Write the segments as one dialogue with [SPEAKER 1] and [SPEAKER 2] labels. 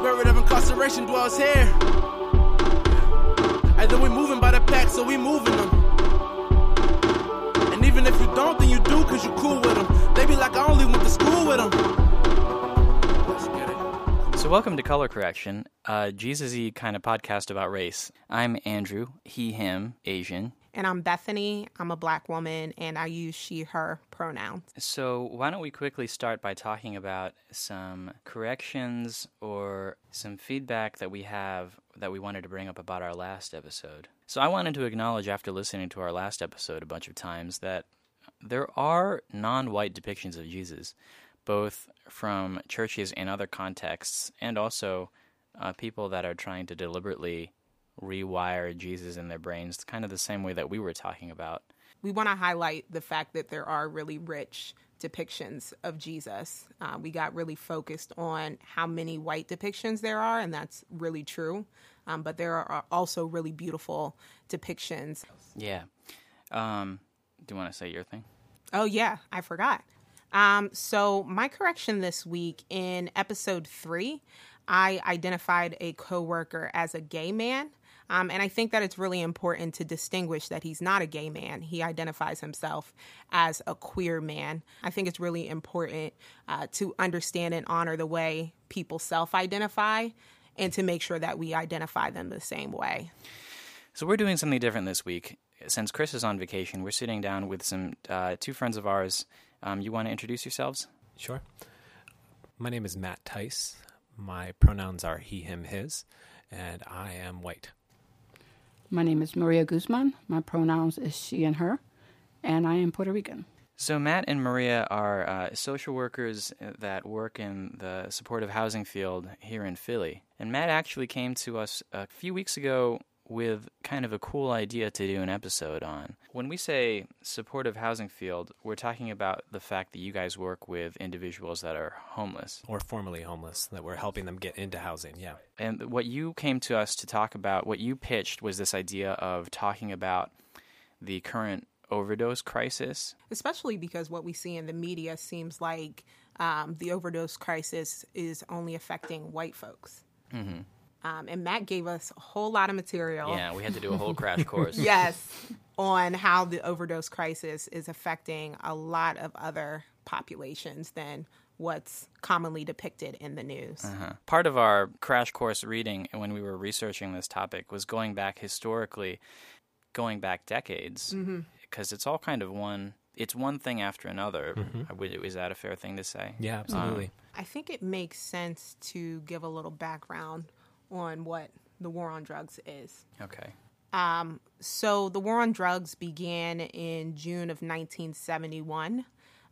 [SPEAKER 1] spirit of incarceration dwells here. And then we moving by the pack, so we moving them. And even if you don't, then you do, cause you cool with them. They be like, I only went to school with them.
[SPEAKER 2] So, welcome to Color Correction, a Jesus y kind of podcast about race. I'm Andrew, he, him, Asian.
[SPEAKER 3] And I'm Bethany. I'm a black woman and I use she, her pronouns.
[SPEAKER 2] So, why don't we quickly start by talking about some corrections or some feedback that we have that we wanted to bring up about our last episode? So, I wanted to acknowledge after listening to our last episode a bunch of times that there are non white depictions of Jesus, both from churches in other contexts and also uh, people that are trying to deliberately rewire Jesus in their brains, kind of the same way that we were talking about.
[SPEAKER 3] We want to highlight the fact that there are really rich depictions of Jesus. Uh, we got really focused on how many white depictions there are, and that's really true. Um, but there are also really beautiful depictions.
[SPEAKER 2] Yeah. Um, do you want to say your thing?
[SPEAKER 3] Oh, yeah, I forgot. Um, so, my correction this week in episode three, I identified a coworker as a gay man. Um, and I think that it's really important to distinguish that he's not a gay man. He identifies himself as a queer man. I think it's really important uh, to understand and honor the way people self identify and to make sure that we identify them the same way.
[SPEAKER 2] So we're doing something different this week. Since Chris is on vacation, we're sitting down with some uh, two friends of ours. Um, you want to introduce yourselves?
[SPEAKER 4] Sure. My name is Matt Tice. My pronouns are he, him, his, and I am white.
[SPEAKER 5] My name is Maria Guzman. My pronouns is she and her, and I am Puerto Rican.
[SPEAKER 2] So Matt and Maria are uh, social workers that work in the supportive housing field here in Philly. And Matt actually came to us a few weeks ago with kind of a cool idea to do an episode on. When we say supportive housing field, we're talking about the fact that you guys work with individuals that are homeless.
[SPEAKER 4] Or formerly homeless, that we're helping them get into housing, yeah.
[SPEAKER 2] And what you came to us to talk about, what you pitched was this idea of talking about the current overdose crisis.
[SPEAKER 3] Especially because what we see in the media seems like um, the overdose crisis is only affecting white folks.
[SPEAKER 2] Mm-hmm.
[SPEAKER 3] Um, and Matt gave us a whole lot of material.
[SPEAKER 2] Yeah, we had to do a whole crash course.
[SPEAKER 3] yes, on how the overdose crisis is affecting a lot of other populations than what's commonly depicted in the news.
[SPEAKER 2] Uh-huh. Part of our crash course reading when we were researching this topic was going back historically, going back decades, because
[SPEAKER 3] Mm-hmm.
[SPEAKER 2] it's all kind of one. It's one thing after another.
[SPEAKER 4] Mhm.
[SPEAKER 2] Is that a fair thing to say?
[SPEAKER 4] Yeah, absolutely.
[SPEAKER 3] I think it makes sense to give a little background on what the war on drugs is.
[SPEAKER 2] Okay.
[SPEAKER 3] Um, so the war on drugs began in June of 1971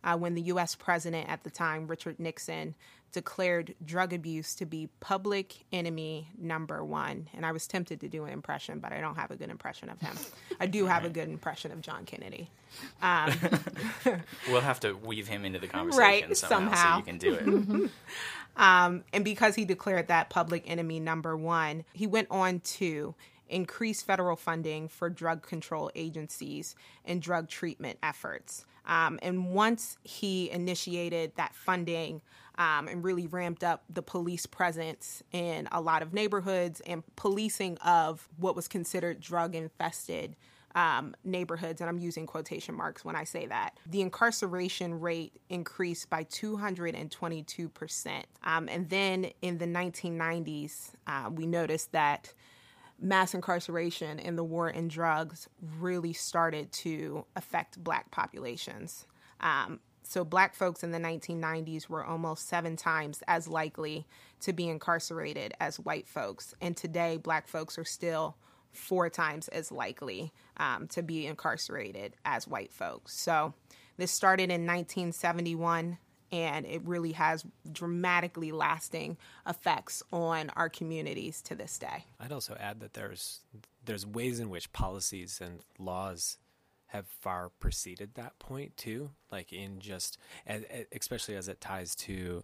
[SPEAKER 3] uh, when the U.S. president at the time, Richard Nixon, declared drug abuse to be public enemy number one. And I was tempted to do an impression, but I don't have a good impression of him. I do have a good impression of John Kennedy. Um,
[SPEAKER 2] We'll have to weave him into the conversation
[SPEAKER 3] Right,
[SPEAKER 2] somehow,
[SPEAKER 3] somehow.
[SPEAKER 2] so you can do it.
[SPEAKER 3] Um, and because he declared that public enemy number one, he went on to increase federal funding for drug control agencies and drug treatment efforts. Um, and once he initiated that funding um, and really ramped up the police presence in a lot of neighborhoods and policing of what was considered drug infested um, neighborhoods, and I'm using quotation marks when I say that, the incarceration rate increased by 222%. Um, and then in the 1990s, uh, we noticed that mass incarceration and the war in drugs really started to affect black populations. Um, so, black folks in the 1990s were almost seven times as likely to be incarcerated as white folks. And today, black folks are still four times as likely um, to be incarcerated as white folks. So, this started in 1971 and it really has dramatically lasting effects on our communities to this day.
[SPEAKER 4] I'd also add that there's there's ways in which policies and laws have far preceded that point too, like in just especially as it ties to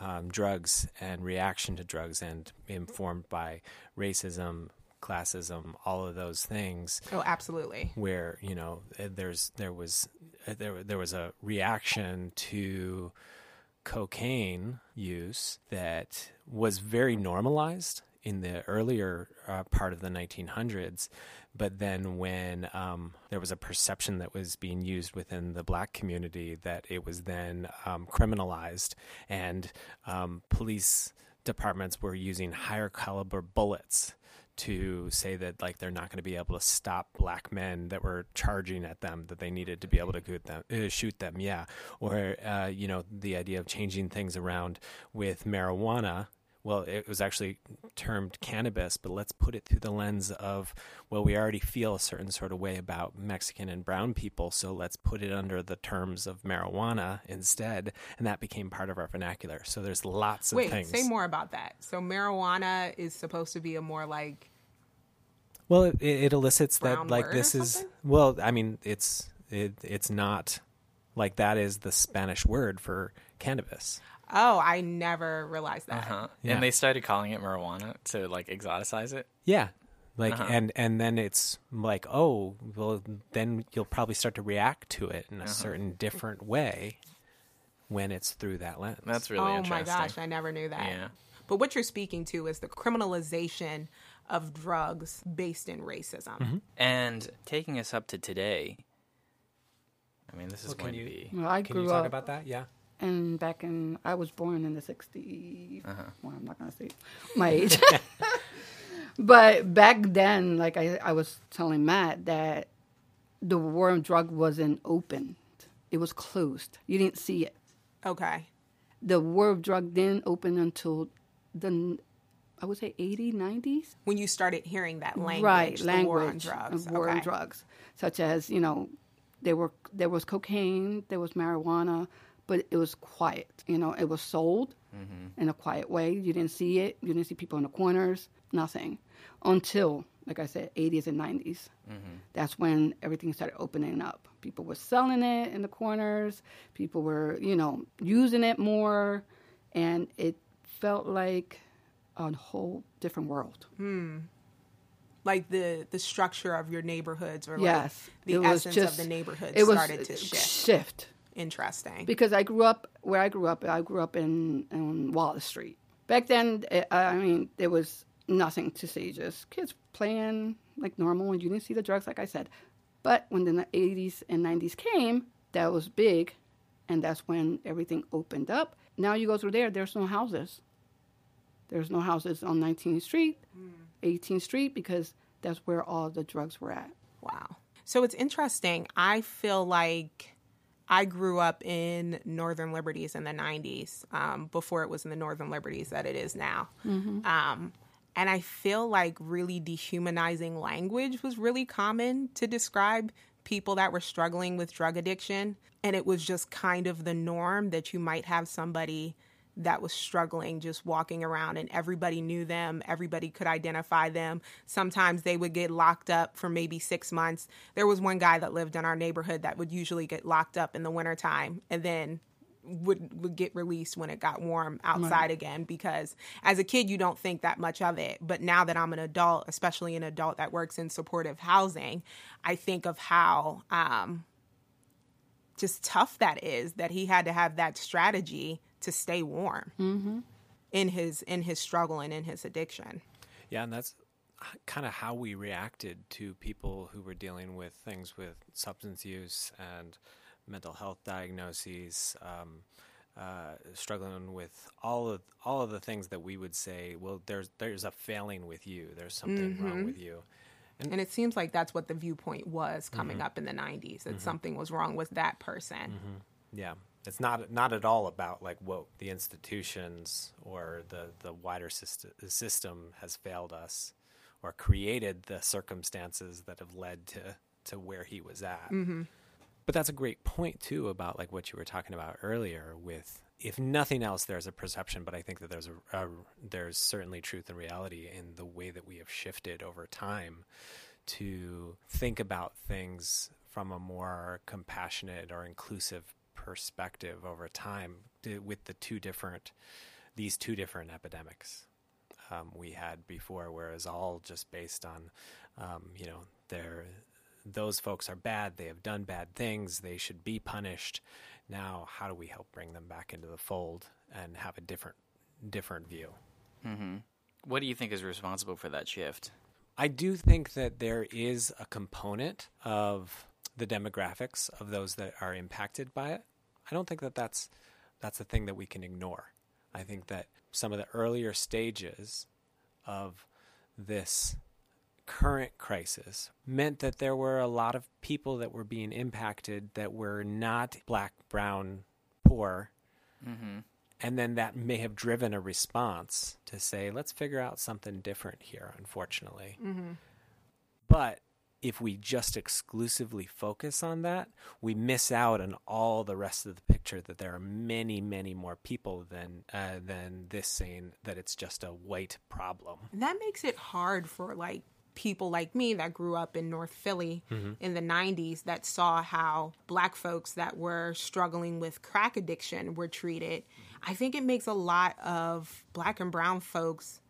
[SPEAKER 4] um, drugs and reaction to drugs and informed by racism, classism, all of those things.
[SPEAKER 3] Oh, absolutely.
[SPEAKER 4] where you know eh, there's there was eh, there there was a reaction to cocaine use that was very normalized in the earlier uh, part of the 1900s. But then, when um, there was a perception that was being used within the black community, that it was then um, criminalized, and um, police departments were using higher caliber bullets to say that like they're not going to be able to stop black men that were charging at them that they needed to be able to shoot them, uh, shoot them yeah. Or uh, you know the idea of changing things around with marijuana well it was actually termed cannabis but let's put it through the lens of well we already feel a certain sort of way about mexican and brown people so let's put it under the terms of marijuana instead and that became part of our vernacular so there's lots of
[SPEAKER 3] Wait,
[SPEAKER 4] things
[SPEAKER 3] say more about that. So marijuana is supposed to be a more like
[SPEAKER 4] Well, it, it elicits that like this is well, I mean, it's it, it's not like that is the Spanish word for cannabis.
[SPEAKER 3] Oh, I never realized that.
[SPEAKER 2] Huh?
[SPEAKER 4] Yeah.
[SPEAKER 2] And they started calling it marijuana to like exoticize it.
[SPEAKER 4] Yeah. Like
[SPEAKER 2] Uh-huh.
[SPEAKER 4] and and then it's like, oh, well then you'll probably start to react to it
[SPEAKER 2] Uh-huh.
[SPEAKER 4] in a certain different way when it's through that lens.
[SPEAKER 2] That's really interesting.
[SPEAKER 3] oh
[SPEAKER 2] interesting.
[SPEAKER 3] my gosh, I never knew that.
[SPEAKER 2] Yeah.
[SPEAKER 3] But what you're speaking to is the criminalization of drugs based in racism.
[SPEAKER 4] Mm-hmm.
[SPEAKER 2] And taking us up to today, I mean, this is
[SPEAKER 4] Well,
[SPEAKER 2] going
[SPEAKER 4] can
[SPEAKER 2] to
[SPEAKER 4] you-
[SPEAKER 2] be.
[SPEAKER 5] Well, I
[SPEAKER 4] Can
[SPEAKER 5] grew
[SPEAKER 4] you talk
[SPEAKER 5] up
[SPEAKER 4] about that? Yeah.
[SPEAKER 5] And back in I was born in the '60s.
[SPEAKER 2] Uh-huh.
[SPEAKER 5] Well, I'm not gonna say my age, but back then, like I, I was telling Matt that the war on drug wasn't open; it was closed. You didn't see it.
[SPEAKER 3] Okay.
[SPEAKER 5] The war of drug didn't open until the I would say 80s, 90s.
[SPEAKER 3] When you started hearing that language,
[SPEAKER 5] right
[SPEAKER 3] the
[SPEAKER 5] language
[SPEAKER 3] war on drugs.
[SPEAKER 5] of war on drugs such as you know there were there was cocaine there was marijuana but it was quiet you know it was sold mm-hmm. in a quiet way. You didn't see it. You didn't see people in the corners. Nothing. Until like i said 80s and 90s mm-hmm. that's when everything started opening up. People were selling it in the corners. People were you know using it more. And it felt like a whole different world. Hmm.
[SPEAKER 3] Like the the structure of your neighborhoods, or
[SPEAKER 5] Yes,
[SPEAKER 3] like the
[SPEAKER 5] it was
[SPEAKER 3] essence
[SPEAKER 5] just-
[SPEAKER 3] of the neighborhood
[SPEAKER 5] it was
[SPEAKER 3] started to shift.
[SPEAKER 5] shift
[SPEAKER 3] Interesting.
[SPEAKER 5] because I grew up where I grew up. I grew up in, in Wallace Street. Back then, eh, I mean, there was nothing to see, just kids playing like normal, and you didn't see the drugs, like I said. But when the 80s and 90s came, that was big, and that's when everything opened up. Now you go through there, there's no houses. There's no houses on 19th Street, 18th Street, because that's where all the drugs were at.
[SPEAKER 3] Wow. So it's interesting. I feel like I grew up in Northern Liberties in the 90s, um, before it was in the Northern Liberties that it is now. Um, and I feel like really dehumanizing language was really common to describe people that were struggling with drug addiction. And it was just kind of the norm that you might have somebody that was struggling just walking around and everybody knew them everybody could identify them. Sometimes they would get locked up for maybe six months. There was one guy that lived in our neighborhood that would usually get locked up in the wintertime and then would would get released when it got warm outside again because as a kid you don't think that much of it. But now that I'm an adult especially an adult that works in supportive housing I think of how um just tough that is that he had to have that strategy to stay warm mm-hmm. in his in his struggle and in his addiction.
[SPEAKER 4] Yeah, and that's kind of how we reacted to people who were dealing with things with substance use and mental health diagnoses, um, uh, struggling with all of all of the things that we would say. Well, there's there's a failing with you. There's something wrong mm-hmm. with you.
[SPEAKER 3] And it seems like that's what the viewpoint was coming mm-hmm. up in the 90s that something was wrong with that person.
[SPEAKER 4] Yeah, it's not not at all about like what the institutions or the the wider system, system has failed us or created the circumstances that have led to to where he was at. Mm-hmm. But that's a great point too about like what you were talking about earlier with if nothing else there's a perception but I think that there's a, a there's certainly truth and reality in the way that we have shifted over time to think about things from a more compassionate or inclusive perspective over time to, with the two different these two different epidemics um, we had before, whereas all just based on um, you know their those folks are bad. They have done bad things. They should be punished. Now, how do we help bring them back into the fold and have a different different view?
[SPEAKER 2] What do you think is responsible for that shift?
[SPEAKER 4] I do think that there is a component of the demographics of those that are impacted by it. I don't think that that's that's a thing that we can ignore. I think that some of the earlier stages of this current crisis meant that there were a lot of people that were being impacted that were not black, brown, poor. Mm-hmm. And then that may have driven a response to say, let's figure out something different here, unfortunately. Mm-hmm. But if we just exclusively focus on that, we miss out on all the rest of the picture that there are many, many more people than uh, than this saying that it's just a white problem.
[SPEAKER 3] And that makes it hard for like people like me that grew up in North Philly in the 90s that saw how black folks that were struggling with crack addiction were treated. I think it makes a lot of black and brown folks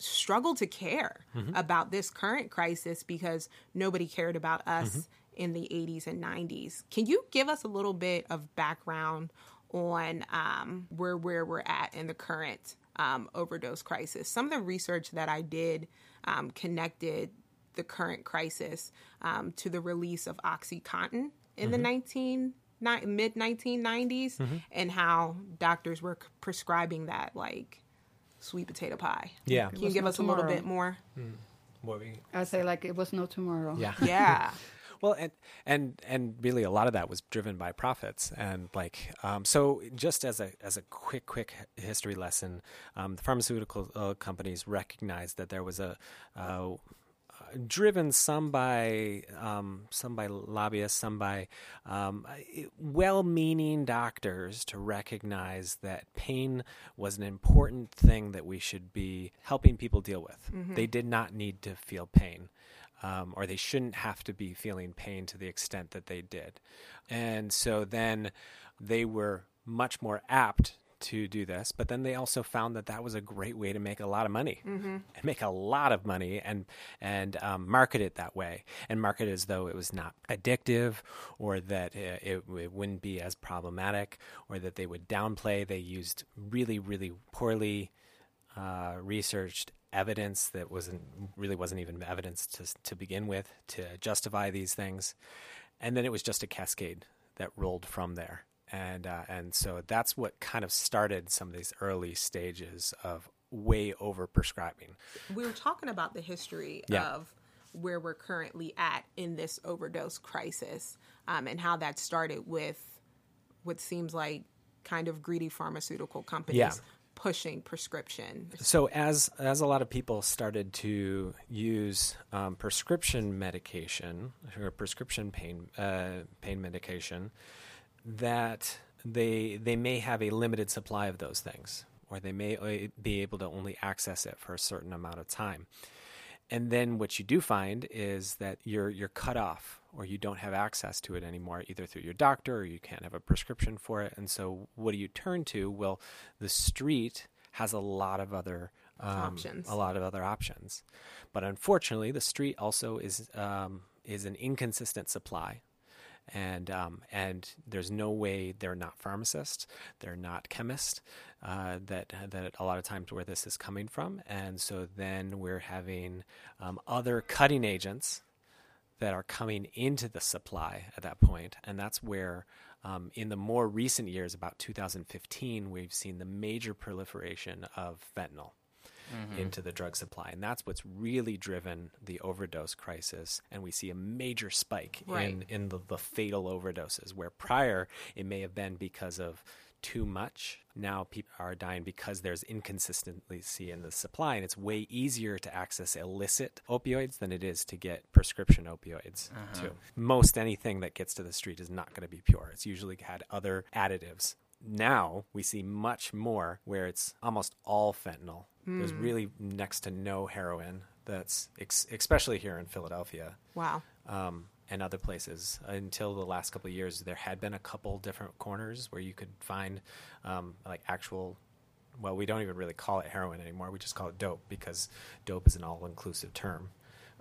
[SPEAKER 3] struggle to care about this current crisis because nobody cared about us in the 80s and 90s. Can you give us a little bit of background on um, where where we're at in the current um, overdose crisis? Some of the research that I did um, connected the current crisis um, to the release of OxyContin in the 19 ni- mid 1990s and how doctors were prescribing that like sweet potato pie.
[SPEAKER 4] Yeah.
[SPEAKER 3] Can you give
[SPEAKER 5] no
[SPEAKER 3] us a little bit more?
[SPEAKER 4] What we,
[SPEAKER 5] I say like it was no tomorrow.
[SPEAKER 4] yeah.
[SPEAKER 3] Yeah.
[SPEAKER 4] Well, and and and really, a lot of that was driven by profits, and like um, so. Just as a as a quick quick history lesson, um, the pharmaceutical uh, companies recognized that there was a. Uh, driven some by um, some by lobbyists, some by um, well-meaning doctors to recognize that pain was an important thing that we should be helping people deal with. They did not need to feel pain. Um, or they shouldn't have to be feeling pain to the extent that they did. And so then they were much more apt to do this, but then they also found that that was a great way to make a lot of money, and make a lot of money, and and um, market it that way, and market it as though it was not addictive, or that uh, it, it wouldn't be as problematic, or that they would downplay. They used really, really poorly uh, researched evidence that wasn't really wasn't even evidence to to begin with to justify these things, and then it was just a cascade that rolled from there, and uh, and so that's what kind of started some of these early stages of way over prescribing.
[SPEAKER 3] we were talking about the history
[SPEAKER 4] Yeah.
[SPEAKER 3] of where we're currently at in this overdose crisis um, and how that started with what seems like kind of greedy pharmaceutical companies
[SPEAKER 4] Yeah.
[SPEAKER 3] pushing prescription.
[SPEAKER 4] So as as a lot of people started to use um, prescription medication or prescription pain uh, pain medication, that they they may have a limited supply of those things, or they may uh, be able to only access it for a certain amount of time. And then what you do find is that you're you're cut off or you don't have access to it anymore either through your doctor or you can't have a prescription for it. And so what do you turn to? Well, the street has a lot of other um,
[SPEAKER 3] Options.
[SPEAKER 4] a lot of other options. But unfortunately, the street also is um, is an inconsistent supply and um, and there's no way they're not pharmacists, they're not chemists. Uh, that that a lot of times where this is coming from, and so then we're having um, other cutting agents that are coming into the supply at that point, and that's where. Um, in the more recent years, about 2015, we've seen the major proliferation of fentanyl Mm-hmm. into the drug supply. And that's what's really driven the overdose crisis. And we see a major spike
[SPEAKER 3] Right.
[SPEAKER 4] in, in the, the fatal overdoses, where prior it may have been because of too much. Now people are dying because there's inconsistency in the supply, and it's way easier to access illicit opioids than it is to get prescription opioids. Uh-huh. Too. Most anything that gets to the street is not going to be pure. It's usually had other additives. Now we see much more where it's almost all fentanyl. There's really next to no heroin. That's ex- especially here in Philadelphia
[SPEAKER 3] Wow.
[SPEAKER 4] um, and other places. Until the last couple of years, there had been a couple different corners where you could find um, like actual. Well, we don't even really call it heroin anymore. We just call it dope because dope is an all-inclusive term.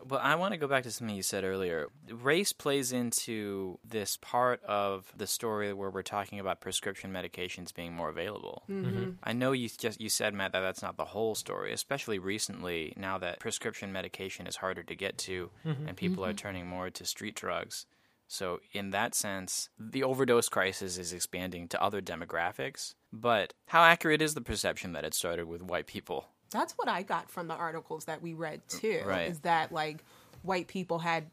[SPEAKER 2] Well, I want to go back to something you said earlier. Race plays into this part of the story where we're talking about prescription medications being more available. Mm-hmm. mm-hmm. I know you just you said Matt that that's not the whole story, especially recently now that prescription medication is harder to get to mm-hmm. and people are mm-hmm. turning more to street drugs. So, in that sense, the overdose crisis is expanding to other demographics. But how accurate is the perception that it started with white people?
[SPEAKER 3] That's what I got from the articles that we read too.
[SPEAKER 2] Right.
[SPEAKER 3] Is that like white people had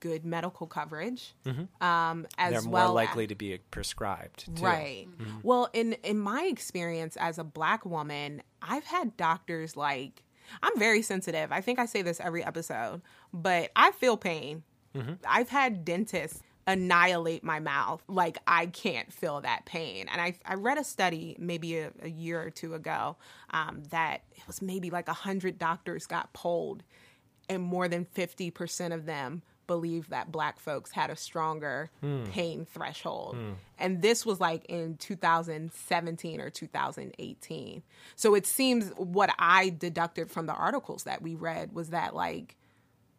[SPEAKER 3] good medical coverage, mm-hmm. um, as
[SPEAKER 4] They're more
[SPEAKER 3] well
[SPEAKER 4] likely
[SPEAKER 3] as,
[SPEAKER 4] to be prescribed. Too.
[SPEAKER 3] right. Mm-hmm. Well, in in my experience as a black woman, I've had doctors like I'm very sensitive. I think I say this every episode, but I feel pain. Mm-hmm. I've had dentists annihilate my mouth like I can't feel that pain. And I, I read a study maybe a, a year or two ago um, that it was maybe like 100 doctors got polled, and more than 50% of them believe that black folks had a stronger pain threshold. And this was like in 2017 or 2018. So it seems what I deducted from the articles that we read was that like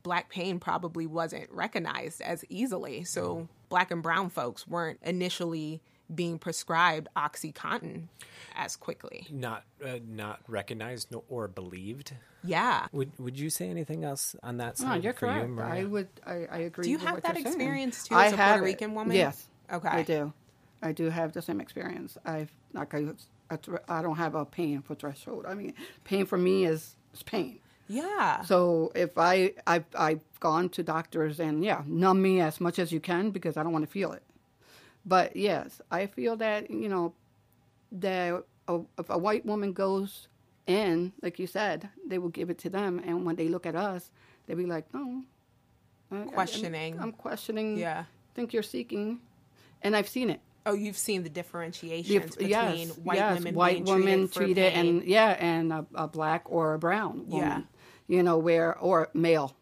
[SPEAKER 3] black pain probably wasn't recognized as easily. So black and brown folks weren't initially being prescribed OxyContin as quickly.
[SPEAKER 4] Not uh, not recognized nor, or believed.
[SPEAKER 3] Yeah.
[SPEAKER 4] Would Would you say anything else on that Side
[SPEAKER 5] No,
[SPEAKER 4] side?
[SPEAKER 5] you're
[SPEAKER 4] for you,
[SPEAKER 5] correct. I would. I, I agree.
[SPEAKER 3] Do you
[SPEAKER 5] with
[SPEAKER 3] have
[SPEAKER 5] what
[SPEAKER 3] that
[SPEAKER 5] you're saying.
[SPEAKER 3] experience too
[SPEAKER 5] I
[SPEAKER 3] as a Puerto
[SPEAKER 5] it.
[SPEAKER 3] Rican woman?
[SPEAKER 5] Yes.
[SPEAKER 3] Okay.
[SPEAKER 5] I do. I do have the same experience. I've like I, I, I don't have a pain for threshold. I mean, pain for me is, is pain.
[SPEAKER 3] Yeah.
[SPEAKER 5] So if I I've, I've gone to doctors and yeah, numb me as much as you can because I don't want to feel it. But yes, I feel that you know that a, if a white woman goes in, like you said, they will give it to them, and when they look at us, they'll be like, no, I- I- I'm-
[SPEAKER 3] Questioning.
[SPEAKER 5] I'm, questioning.
[SPEAKER 3] Yeah.
[SPEAKER 5] think you're seeking, and I've seen it.
[SPEAKER 3] Oh, you've seen the differentiations
[SPEAKER 5] Dif-
[SPEAKER 3] between
[SPEAKER 5] yes,
[SPEAKER 3] white
[SPEAKER 5] yes,
[SPEAKER 3] women
[SPEAKER 5] white women
[SPEAKER 3] treated, for
[SPEAKER 5] treated
[SPEAKER 3] pain.
[SPEAKER 5] and yeah, and a, a black or a brown woman.
[SPEAKER 3] Yeah.
[SPEAKER 5] You know where or male,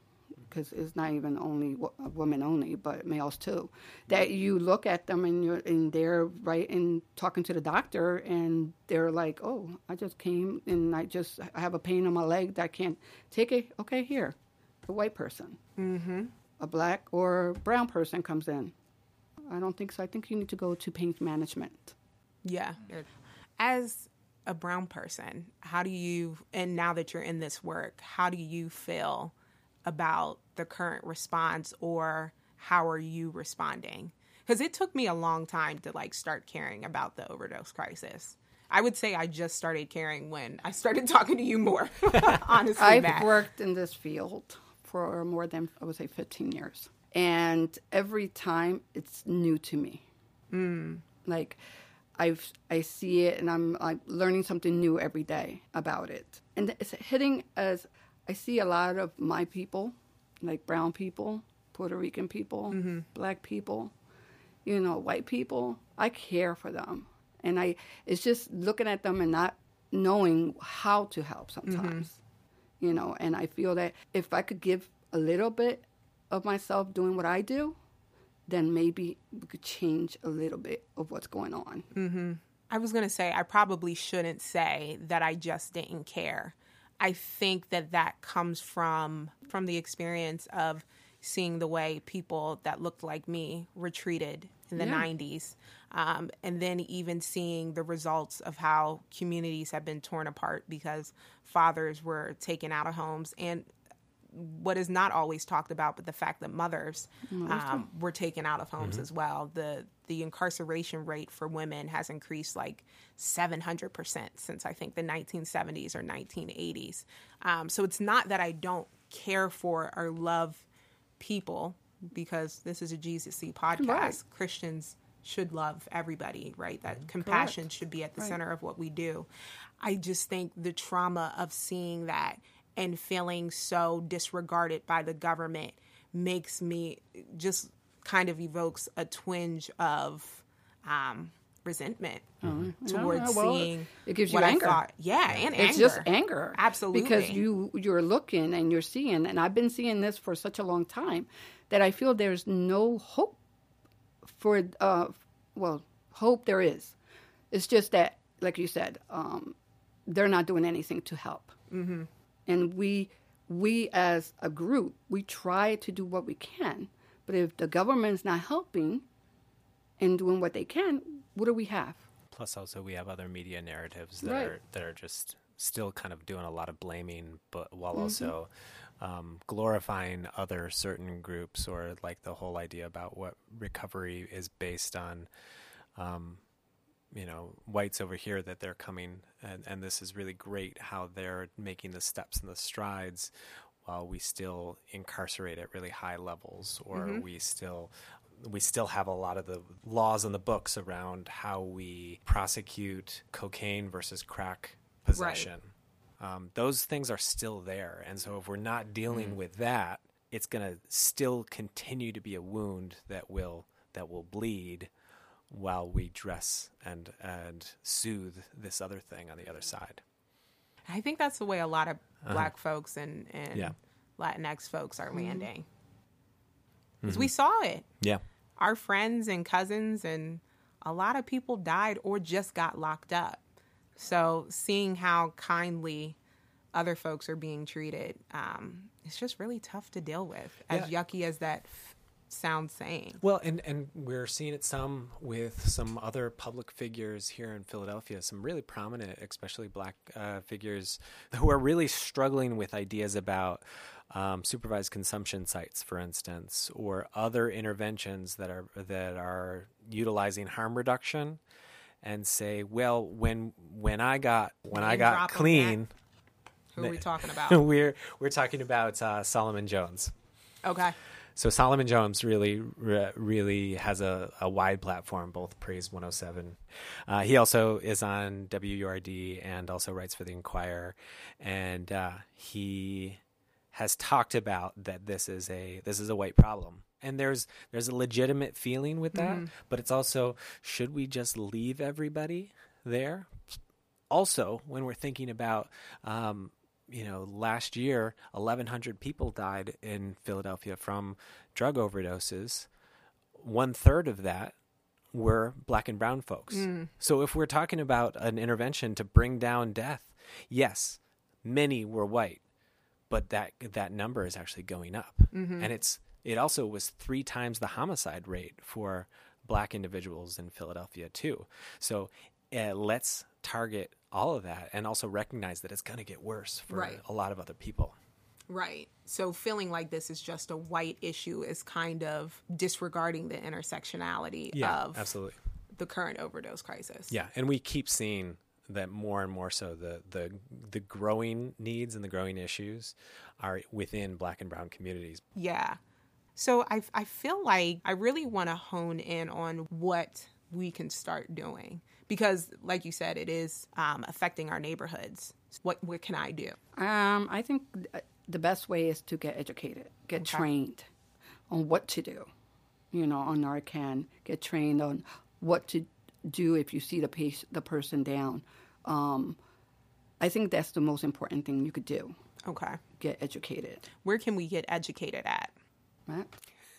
[SPEAKER 5] because it's not even only women only, but males too. That you look at them and you're and they're right in talking to the doctor and they're like, oh, I just came and I just I have a pain on my leg that I can't take it. Okay, here, a white person, mm-hmm. a black or brown person comes in. I don't think so. I think you need to go to pain management.
[SPEAKER 3] Yeah. As a brown person, how do you, and now that you're in this work, how do you feel about the current response or how are you responding? Because it took me a long time to like start caring about the overdose crisis. I would say I just started caring when I started talking to you more. Honestly,
[SPEAKER 5] I've
[SPEAKER 3] Matt.
[SPEAKER 5] worked in this field for more than I would say 15 years, and every time it's new to me. Mm. Like I've I see it, and I'm like learning something new every day about it, and it's hitting as I see a lot of my people, like brown people, Puerto Rican people, mm-hmm. black people, you know, white people. I care for them, and I it's just looking at them and not knowing how to help sometimes mm-hmm. you know. And i feel that if i could give a little bit of myself doing what i do then maybe we could change a little bit of what's going on
[SPEAKER 3] I was going to say, I probably shouldn't say that I just didn't care. I think that that comes from from the experience of seeing the way people that looked like me retreated in the
[SPEAKER 5] Yeah.
[SPEAKER 3] 90s. Um, and then even seeing the results of how communities have been torn apart because fathers were taken out of homes and what is not always talked about, but the fact that mothers um, were taken out of homes as well. The the incarceration rate for women has increased like seven hundred percent since I think the nineteen seventies or nineteen eighties. Um, so it's not that I don't care for or love people because this is a Jesus y podcast.
[SPEAKER 5] Right.
[SPEAKER 3] Christians should love everybody, right? That compassion should be at the center of what we do. I just think the trauma of seeing that and feeling so disregarded by the government makes me just kind of evokes a twinge of um, resentment towards
[SPEAKER 5] Yeah, well,
[SPEAKER 3] seeing
[SPEAKER 5] it gives you anger.
[SPEAKER 3] thought. Yeah, and
[SPEAKER 5] it's
[SPEAKER 3] anger.
[SPEAKER 5] just anger
[SPEAKER 3] Absolutely.
[SPEAKER 5] because you you're looking and you're seeing and i've been seeing this for such a long time that i feel there's no hope for uh well hope there is it's just that like you said um they're not doing anything to help mm-hmm. And we we as a group, we try to do what we can. But if the government's not helping and doing what they can, what do we have?
[SPEAKER 4] Plus, also we have other media narratives that
[SPEAKER 5] Right.
[SPEAKER 4] are that are just still kind of doing a lot of blaming, but while
[SPEAKER 5] Mm-hmm.
[SPEAKER 4] also um, glorifying other certain groups, or like the whole idea about what recovery is based on. Um, you know, whites over here that they're coming, and, and this is really great how they're making the steps and the strides while we still incarcerate at really high levels, or we still we still have a lot of the laws on the books around how we prosecute cocaine versus crack possession. Um, those things are still there, and so if we're not dealing with that, it's going to still continue to be a wound that will that will bleed while we dress and and soothe this other thing on the other side.
[SPEAKER 3] I think that's the way a lot of black folks and, and
[SPEAKER 4] Uh-huh. Yeah.
[SPEAKER 3] Latinx folks are landing. Because we saw it.
[SPEAKER 4] Yeah.
[SPEAKER 3] Our friends and cousins and a lot of people died or just got locked up. So seeing how kindly other folks are being treated, um, it's just really tough to deal with. As
[SPEAKER 4] Yeah.
[SPEAKER 3] yucky as that sounds saying.
[SPEAKER 4] Well, and and we're seeing it some with some other public figures here in Philadelphia, some really prominent, especially black uh, figures who are really struggling with ideas about um, supervised consumption sites, for instance, or other interventions that are that are utilizing harm reduction, and say, well, when when I got when I got clean,
[SPEAKER 3] Who are we talking about?
[SPEAKER 4] we're we're talking about uh, Solomon Jones.
[SPEAKER 3] Okay.
[SPEAKER 4] So Solomon Jones really, re- really has a, a wide platform, both Praise 107. Uh, he also is on WURD and also writes for the Inquirer, and uh, he has talked about that this is a this is a white problem, and there's there's a legitimate feeling with that, but it's also should we just leave everybody there? Also, when we're thinking about um, you know, last year, 1,100 people died in Philadelphia from drug overdoses. One third of that were black and brown folks. So if we're talking about an intervention to bring down death, yes, many were white, but that that number is actually going up, and it's it also was three times the homicide rate for black individuals in Philadelphia too. So uh, let's target all of that and also recognize that it's going to get worse for
[SPEAKER 3] Right.
[SPEAKER 4] a lot of other people.
[SPEAKER 3] Right. So feeling like this is just a white issue is kind of disregarding the intersectionality of
[SPEAKER 4] absolutely.
[SPEAKER 3] the current overdose crisis.
[SPEAKER 4] Yeah, and we keep seeing that more and more so the the the growing needs and the growing issues are within black and brown communities.
[SPEAKER 3] Yeah. So I, I feel like I really want to hone in on what we can start doing because, like you said, it is um, affecting our neighborhoods. What what can I do?
[SPEAKER 5] Um, I think the best way is to get educated, get trained on what to do. You know, on Narcan, get trained on what to do if you see the patient, the person down. Um, I think that's the most important thing you could do.
[SPEAKER 3] Okay.
[SPEAKER 5] Get educated.
[SPEAKER 3] Where can we get educated at?
[SPEAKER 5] Right?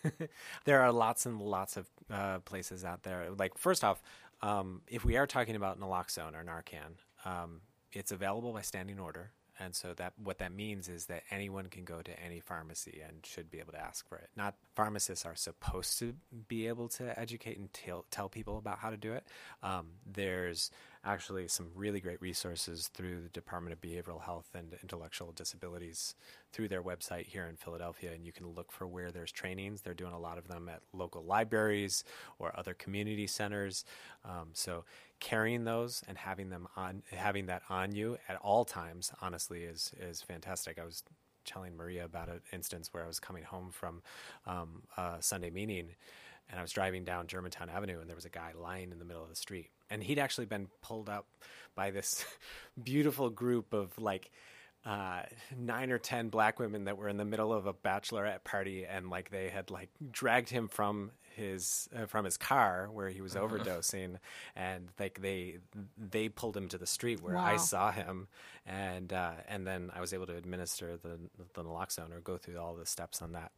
[SPEAKER 4] There are lots and lots of uh, places out there. Like first off, um, if we are talking about naloxone or Narcan, um, it's available by standing order. And so that what that means is that anyone can go to any pharmacy and should be able to ask for it. Not pharmacists are supposed to be able to educate and tell, tell people about how to do it. Um, there's actually some really great resources through the Department of Behavioral Health and Intellectual Disabilities through their website here in Philadelphia, and you can look for where there's trainings. They're doing a lot of them at local libraries or other community centers. Um, so carrying those and having them on, having that on you at all times, honestly, is is fantastic. I was telling Maria about an instance where I was coming home from um, a Sunday meeting and I was driving down Germantown Avenue, and there was a guy lying in the middle of the street, and he'd actually been pulled up by this beautiful group of like uh, nine or ten black women that were in the middle of a bachelorette party, and like they had like dragged him from his uh, from his car where he was overdosing, and like they they pulled him to the street where I saw him, and uh, and then I was able to administer the the naloxone or go through all the steps on that,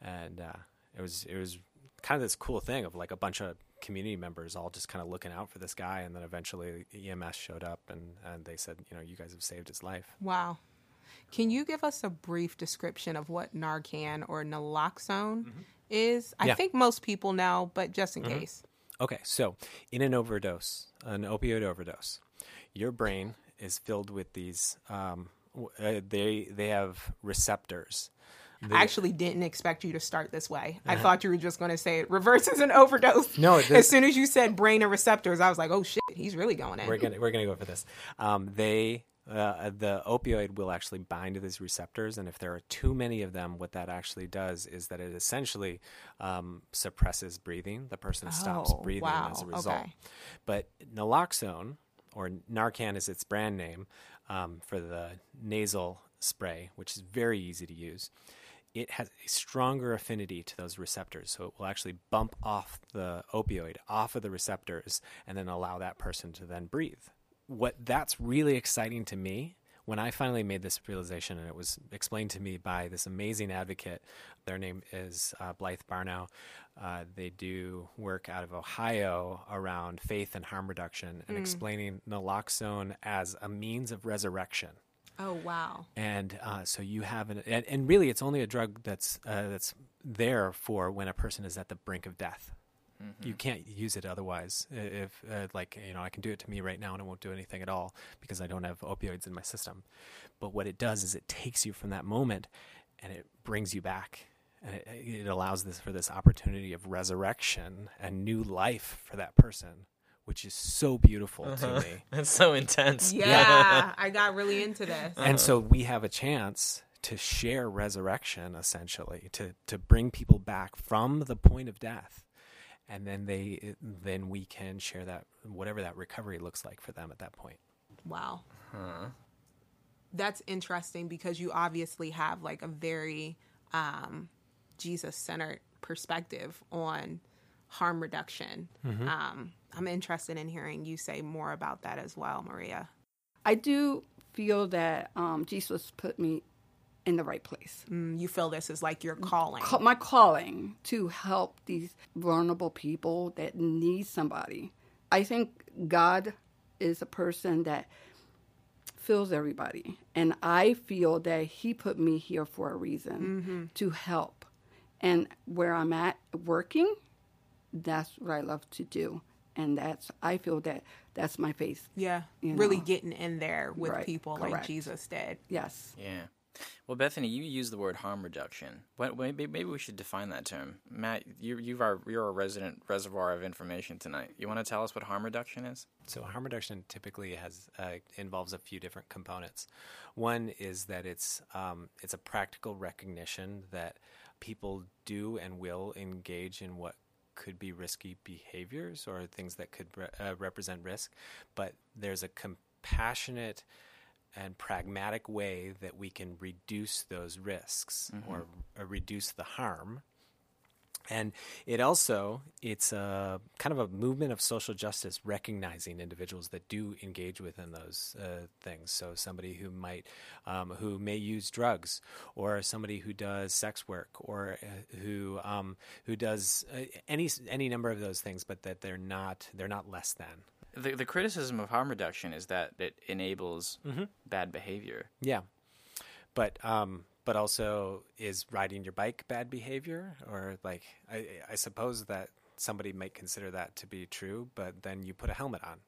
[SPEAKER 4] and uh, it was it was kind of this cool thing of like a bunch of community members all just kind of looking out for this guy and then eventually EMS showed up and and they said you know you guys have saved his life
[SPEAKER 3] Wow. Can you give us a brief description of what Narcan or naloxone
[SPEAKER 2] Mm-hmm.
[SPEAKER 3] is? I
[SPEAKER 4] Yeah.
[SPEAKER 3] think most people know, but just in case.
[SPEAKER 4] Okay, so in an overdose, an opioid overdose, your brain is filled with these. Um, uh, they they have receptors. They-
[SPEAKER 3] I actually didn't expect you to start this way. I thought you were just going to say it reverses an overdose.
[SPEAKER 4] Uh-huh. No, it
[SPEAKER 3] as soon as you said brain and receptors, I was like, oh shit, he's really going in.
[SPEAKER 4] we're gonna we're gonna go for this. Um, they uh, the opioid will actually bind to these receptors, and if there are too many of them, what that actually does is that it essentially um, suppresses breathing. The person stops
[SPEAKER 3] Oh,
[SPEAKER 4] breathing
[SPEAKER 3] wow,
[SPEAKER 4] as a result.
[SPEAKER 3] okay.
[SPEAKER 4] But naloxone, or Narcan is its brand name um, for the nasal spray, which is very easy to use. It has a stronger affinity to those receptors, so it will actually bump off the opioid off of the receptors and then allow that person to then breathe. What that's really exciting to me when I finally made this realization, and it was explained to me by this amazing advocate, their name is uh, Blyth Barnow. Uh, they do work out of Ohio around faith and harm reduction and explaining naloxone as a means of resurrection.
[SPEAKER 3] Oh wow.
[SPEAKER 4] And uh, so you have an, and, and really, it's only a drug that's uh, that's there for when a person is at the brink of death. You can't use it otherwise. If uh, like you know, I can do it to me right now, and it won't do anything at all because I don't have opioids in my system. But what it does is it takes you from that moment, and it brings you back, and it, it allows this for this opportunity of resurrection and new life for that person, which is so beautiful to me.
[SPEAKER 2] That's so intense.
[SPEAKER 3] Yeah, I got really into this.
[SPEAKER 4] And so we have a chance to share resurrection essentially to to bring people back from the point of death and then they then we can share that whatever that recovery looks like for them at that point
[SPEAKER 3] Wow. That's interesting because you obviously have like a very um, Jesus centered perspective on harm reduction. Um, I'm interested in hearing you say more about that as well, Maria.
[SPEAKER 5] I do feel that um, Jesus put me in the right place.
[SPEAKER 3] Mm, you feel this is like your calling.
[SPEAKER 5] My calling to help these vulnerable people that need somebody. I think God is a person that fills everybody. And I feel that He put me here for a reason to help. And where I'm at working, that's what I love to do. And that's, I feel that that's my faith.
[SPEAKER 3] Yeah.
[SPEAKER 5] You
[SPEAKER 3] Really
[SPEAKER 5] know.
[SPEAKER 3] getting in there with
[SPEAKER 5] Right,
[SPEAKER 3] people like. Jesus did.
[SPEAKER 5] Yes.
[SPEAKER 2] Yeah. Well, Bethany, you use the word harm reduction. What, maybe, maybe we should define that term. Matt, you, you are you're a resident reservoir of information tonight. You want to tell us what harm reduction is?
[SPEAKER 4] so harm reduction typically has uh, involves a few different components one is that it's um, it's a practical recognition that people do and will engage in what could be risky behaviors or things that could re- uh, represent risk, but there's a compassionate and pragmatic way that we can reduce those risks or uh, reduce the harm. And it also it's a kind of a movement of social justice, recognizing individuals that do engage within those uh, things. So somebody who might um, who may use drugs, or somebody who does sex work, or uh, who um, who does uh, any any number of those things, but that they're not they're not less than.
[SPEAKER 2] The, the criticism of harm reduction is that it enables bad behavior.
[SPEAKER 4] Yeah, but um, but also is riding your bike bad behavior, or like I, I suppose that somebody might consider that to be true, but then you put a helmet on.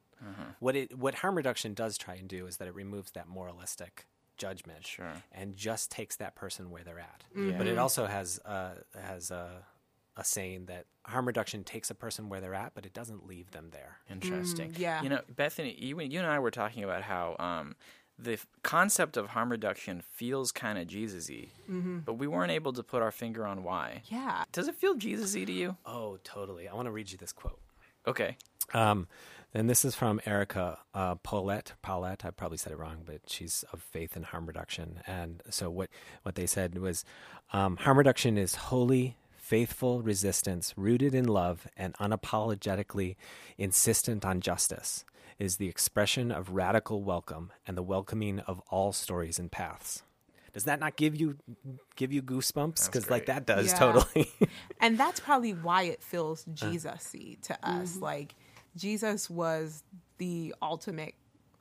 [SPEAKER 4] What it what harm reduction does try and do is that it removes that moralistic judgment
[SPEAKER 2] Sure.
[SPEAKER 4] and just takes that person where they're at.
[SPEAKER 2] Yeah.
[SPEAKER 4] But it also has uh, has a, a saying that harm reduction takes a person where they're at, but it doesn't leave them there.
[SPEAKER 2] Interesting.
[SPEAKER 3] yeah.
[SPEAKER 2] You know, Bethany, you, you and I were talking about how um, the f- concept of harm reduction feels kind of Jesus-y, but we weren't able to put our finger on why.
[SPEAKER 3] Yeah.
[SPEAKER 2] Does it feel Jesus-y to you?
[SPEAKER 4] Oh, totally. I want to read you this quote.
[SPEAKER 2] Okay.
[SPEAKER 4] Um, and this is from Erica uh, Paulette. Paulette, I probably said it wrong, but she's of faith in harm reduction. And so what what they said was, um, harm reduction is holy, faithful resistance rooted in love and unapologetically insistent on justice. It is the expression of radical welcome and the welcoming of all stories and paths. Does that not give you give you goosebumps? Because like that does
[SPEAKER 3] Yeah.
[SPEAKER 4] totally.
[SPEAKER 3] And that's probably why it feels
[SPEAKER 4] Uh.
[SPEAKER 3] Jesus y to us. Like, Jesus was the ultimate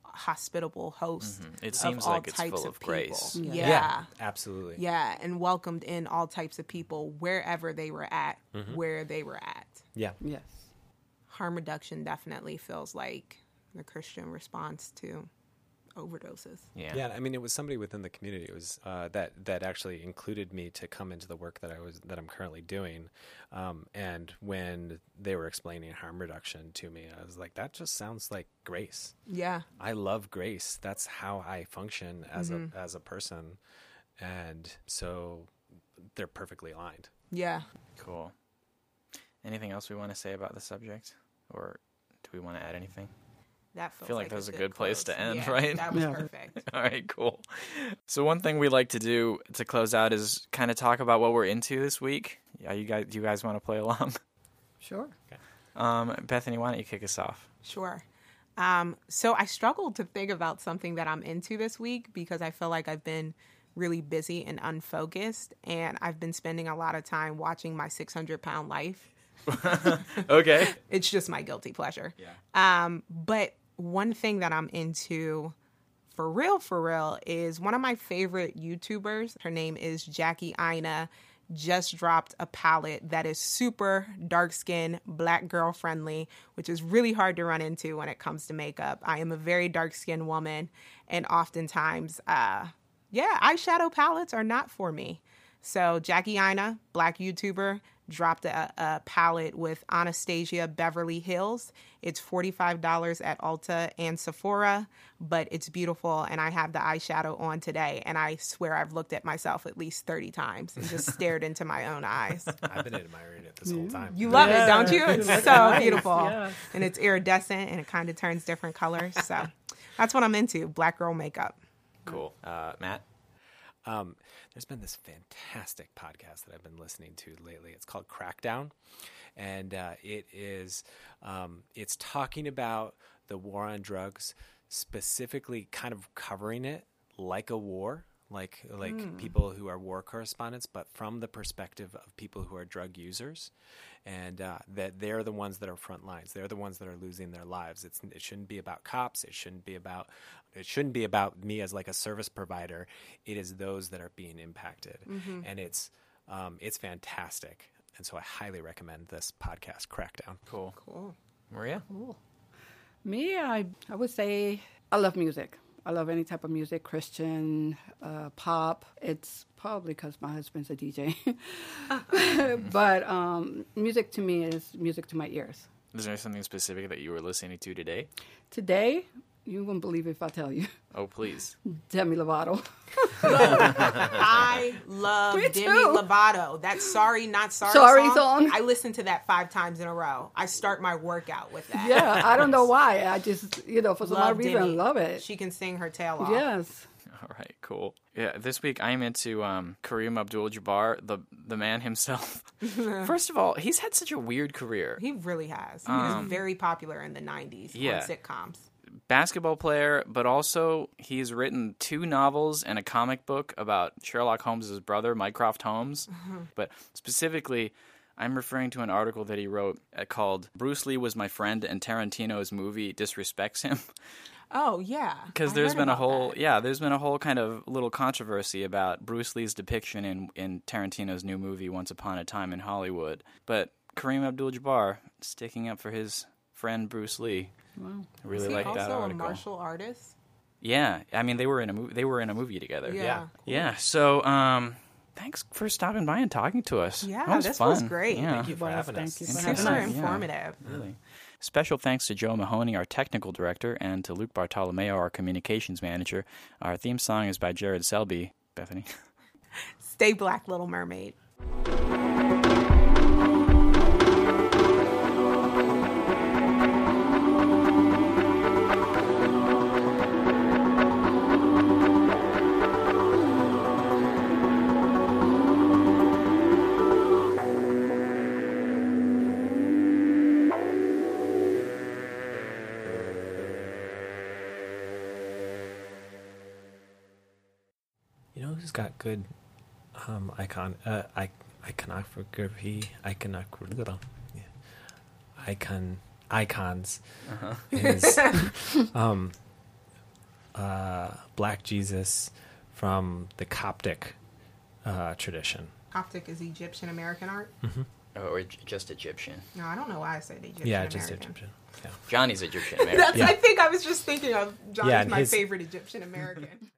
[SPEAKER 3] hospitable host.
[SPEAKER 2] Mm-hmm. It
[SPEAKER 3] of
[SPEAKER 2] seems
[SPEAKER 3] all
[SPEAKER 2] like it's
[SPEAKER 3] types
[SPEAKER 2] full of
[SPEAKER 3] people.
[SPEAKER 2] grace.
[SPEAKER 3] Yeah.
[SPEAKER 5] Yeah.
[SPEAKER 3] yeah.
[SPEAKER 4] absolutely.
[SPEAKER 3] and welcomed in all types of people wherever they were at,
[SPEAKER 2] Mm-hmm.
[SPEAKER 3] where they were at.
[SPEAKER 4] Yeah.
[SPEAKER 5] Yes.
[SPEAKER 3] Harm reduction definitely feels like the Christian response to overdoses.
[SPEAKER 2] Yeah.
[SPEAKER 4] Yeah, I mean, it was somebody within the community. It was uh, that that actually included me to come into the work that I was that I'm currently doing. Um, and when they were explaining harm reduction to me, I was like, "That just sounds like grace.
[SPEAKER 3] Yeah.
[SPEAKER 4] I love grace. That's how I function as a as a person." And so they're perfectly aligned.
[SPEAKER 3] Yeah.
[SPEAKER 2] Cool. Anything else we want to say about the subject, or do we want to add anything?
[SPEAKER 3] That feels
[SPEAKER 2] feel like
[SPEAKER 3] like
[SPEAKER 2] that was a
[SPEAKER 3] good
[SPEAKER 2] good place to end,
[SPEAKER 3] Yeah,
[SPEAKER 2] right?
[SPEAKER 3] That was
[SPEAKER 5] Yeah.
[SPEAKER 3] perfect.
[SPEAKER 2] All right, cool. So one thing we like to do to close out is kind of talk about what we're into this week. Yeah, you guys, do you guys want to play along?
[SPEAKER 5] Sure.
[SPEAKER 2] Um, Bethany, why don't you kick us off?
[SPEAKER 3] Sure. Um, so I struggled to think about something that I'm into this week because I feel like I've been really busy and unfocused, and I've been spending a lot of time watching my 600 pound life.
[SPEAKER 2] Okay.
[SPEAKER 3] It's just my guilty pleasure.
[SPEAKER 2] Yeah.
[SPEAKER 3] Um, but one thing that I'm into for real, for real, is one of my favorite YouTubers. Her name is Jackie Aina. Just dropped a palette that is super dark skin, black girl friendly, which is really hard to run into when it comes to makeup. I am a very dark skinned woman, and oftentimes, uh, yeah, eyeshadow palettes are not for me. So Jackie Aina, black YouTuber, dropped a, a palette with Anastasia Beverly Hills. It's $45 at Ulta and Sephora, but it's beautiful. And I have the eyeshadow on today. And I swear I've looked at myself at least 30 times and just stared into my own eyes.
[SPEAKER 4] I've been admiring it this whole time.
[SPEAKER 3] You love
[SPEAKER 5] Yeah.
[SPEAKER 3] it, don't you? It's
[SPEAKER 5] It's
[SPEAKER 3] so
[SPEAKER 5] nice,
[SPEAKER 3] beautiful.
[SPEAKER 5] yeah.
[SPEAKER 3] And it's iridescent and it kind of turns different colors. So that's what I'm into black girl makeup.
[SPEAKER 2] Cool. Uh, Matt.
[SPEAKER 4] Um, there's been this fantastic podcast that I've been listening to lately. It's called Crackdown, and uh, it is um, it's talking about the war on drugs, specifically kind of covering it like a war, like like people who are war correspondents, but from the perspective of people who are drug users, and uh, that they're the ones that are front lines. They're the ones that are losing their lives. It's it shouldn't be about cops. It shouldn't be about it shouldn't be about me as like a service provider. It is those that are being impacted, and it's um, it's fantastic. And so I highly recommend this podcast, Crackdown.
[SPEAKER 2] Cool.
[SPEAKER 3] Cool.
[SPEAKER 2] Maria. Cool.
[SPEAKER 5] Me, I I would say I love music. I love any type of music, Christian, uh, pop. It's probably because my husband's a DJ. but um, music to me is music to my ears.
[SPEAKER 2] Is there something specific that you were listening to today?
[SPEAKER 5] Today, you won't believe it if I tell you,
[SPEAKER 2] Oh, please.
[SPEAKER 5] Demi Lovato.
[SPEAKER 3] I love
[SPEAKER 5] Me
[SPEAKER 3] Demi
[SPEAKER 5] too.
[SPEAKER 3] Lovato. That sorry, not sorry,
[SPEAKER 5] Sorry
[SPEAKER 3] song.
[SPEAKER 5] song.
[SPEAKER 3] I listen to that five times in a row. I start my workout with that.
[SPEAKER 5] yeah, I don't know why. I just, you know, for some
[SPEAKER 3] love
[SPEAKER 5] odd reason, I love it.
[SPEAKER 3] She can sing her tail off.
[SPEAKER 5] Yes.
[SPEAKER 2] All right, cool. Yeah, this week I'm into um, Kareem Abdul-Jabbar, the the man himself. First of all, he's had such a weird career.
[SPEAKER 3] He really has. He was very popular in the '90s
[SPEAKER 2] Um, yeah.
[SPEAKER 3] on sitcoms.
[SPEAKER 2] Basketball player, but also he's written two novels and a comic book about Sherlock Holmes' brother, Mycroft Holmes. But specifically, I'm referring to an article that he wrote uh, called "Bruce Lee was my friend and Tarantino's movie disrespects him."
[SPEAKER 3] Oh yeah,
[SPEAKER 2] because
[SPEAKER 3] I
[SPEAKER 2] there's been a whole
[SPEAKER 3] that.
[SPEAKER 2] yeah there's been a whole kind of little controversy about bruce lee's depiction in, in tarantino's new movie once upon a time in hollywood but kareem abdul-jabbar sticking up for his friend bruce lee
[SPEAKER 5] Wow.
[SPEAKER 2] I really
[SPEAKER 3] Is he
[SPEAKER 2] like
[SPEAKER 3] also a martial artist?
[SPEAKER 2] yeah i mean they were in a movie they were in a movie together
[SPEAKER 3] Yeah.
[SPEAKER 2] yeah so um thanks for stopping by and talking to us
[SPEAKER 3] Yeah,
[SPEAKER 2] that was
[SPEAKER 3] this
[SPEAKER 2] fun.
[SPEAKER 3] was great.
[SPEAKER 2] yeah
[SPEAKER 4] Thank you for
[SPEAKER 5] Well,
[SPEAKER 4] having
[SPEAKER 5] thank
[SPEAKER 4] us.
[SPEAKER 5] you for
[SPEAKER 3] Super
[SPEAKER 5] having us.
[SPEAKER 2] Yeah.
[SPEAKER 3] informative.
[SPEAKER 2] Really. Special thanks to Joe Mahoney, our technical director, and to Luke Bartolomeo, our communications manager. Our theme song is by Jared Selby. Bethany.
[SPEAKER 3] Stay black, Little Mermaid.
[SPEAKER 4] Good um, icon uh, I, iconography, iconography, yeah. icon icons is um, uh, black Jesus from the Coptic uh, tradition.
[SPEAKER 3] Coptic is Egyptian American art.
[SPEAKER 2] or j- just Egyptian.
[SPEAKER 3] No, I don't know why I said Egyptian
[SPEAKER 4] yeah, just Egyptian. Yeah.
[SPEAKER 2] Johnny's Egyptian American.
[SPEAKER 3] That's.
[SPEAKER 4] Yeah.
[SPEAKER 3] I think I was just thinking of Johnny's
[SPEAKER 4] Yeah,
[SPEAKER 3] my
[SPEAKER 4] his-
[SPEAKER 3] favorite Egyptian American.